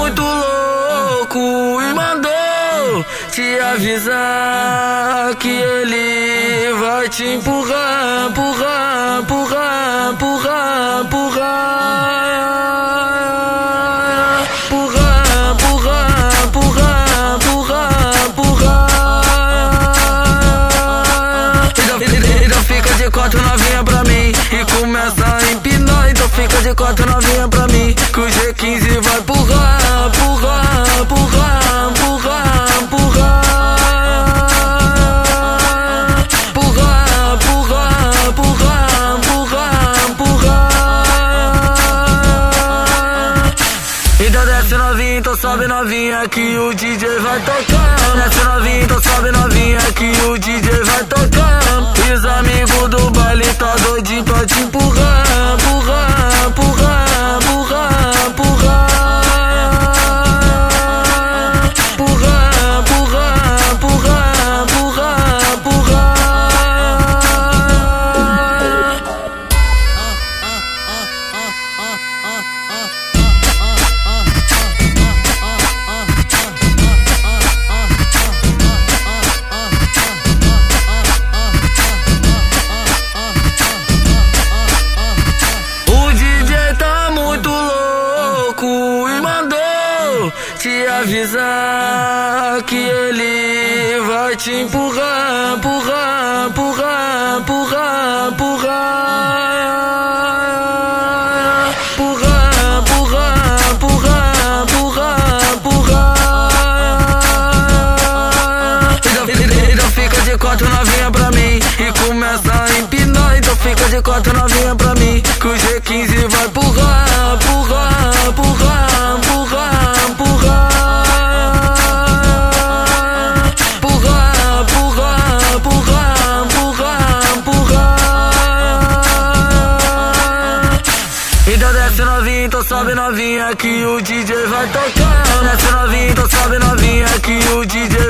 muito louco e mandou te avisar que ele vai te empurrar, empurrar, empurrar, empurrar, empurrar. Empurrar, empurrar, empurrar, empurrar, empurrar. Fica de quatro novinha pra mim e começa a fica de quatro novinha pra mim que o G15 vai empurrar, empurrar, empurrar, empurrar, empurrar. Então então sobe novinha que o DJ vai tocar. Desce novinha, então sobe novinha que o DJ vai tocar. E os amigos do baile te avisar que ele vai te empurrar, empurrar, empurrar, empurrar, empurrar. Empurrar. Então, então quatro novinha pra mim e começa a empinar. Então fica de quatro novinha pra mim que o G15 novinha, então sobe novinha que o DJ vai tocar. Desce novinha, então sobe novinha que o DJ